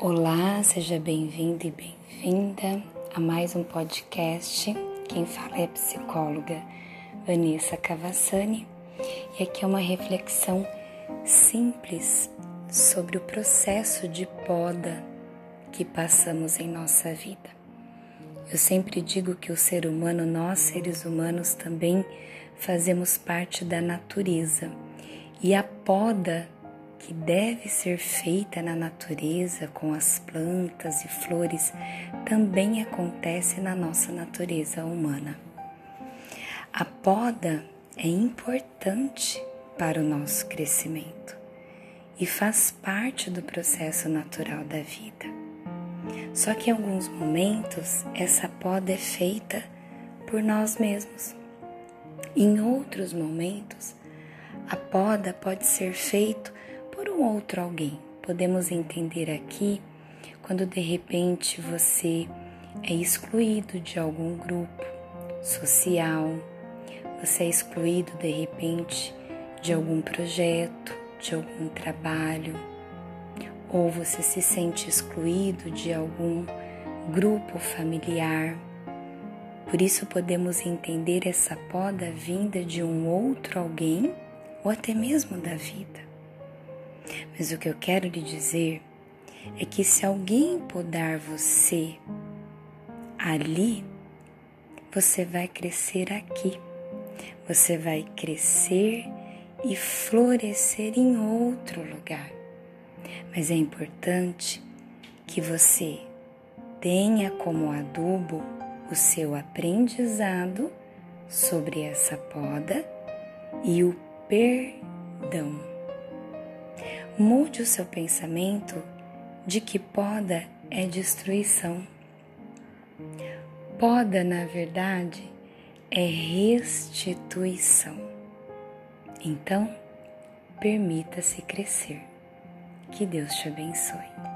Olá, seja bem-vindo e bem-vinda a mais um podcast. Quem fala é a psicóloga Vanessa Cavassani e aqui é uma reflexão simples sobre o processo de poda que passamos em nossa vida. Eu sempre digo que o ser humano, nós seres humanos também fazemos parte da natureza e a poda que deve ser feita na natureza com as plantas e flores também acontece na nossa natureza humana. A poda é importante para o nosso crescimento e faz parte do processo natural da vida. Só que em alguns momentos essa poda é feita por nós mesmos. Em outros momentos, a poda pode ser feita um outro alguém. Podemos entender aqui quando de repente você é excluído de algum grupo social, você é excluído de repente de algum projeto, de algum trabalho, ou você se sente excluído de algum grupo familiar. Por isso podemos entender essa poda vinda de um outro alguém ou até mesmo da vida. Mas o que eu quero lhe dizer é que se alguém podar você ali, você vai crescer aqui. Você vai crescer e florescer em outro lugar. Mas é importante que você tenha como adubo o seu aprendizado sobre essa poda e o perdão. Mude o seu pensamento de que poda é destruição. Poda, na verdade, é restituição. Então, permita-se crescer. Que Deus te abençoe.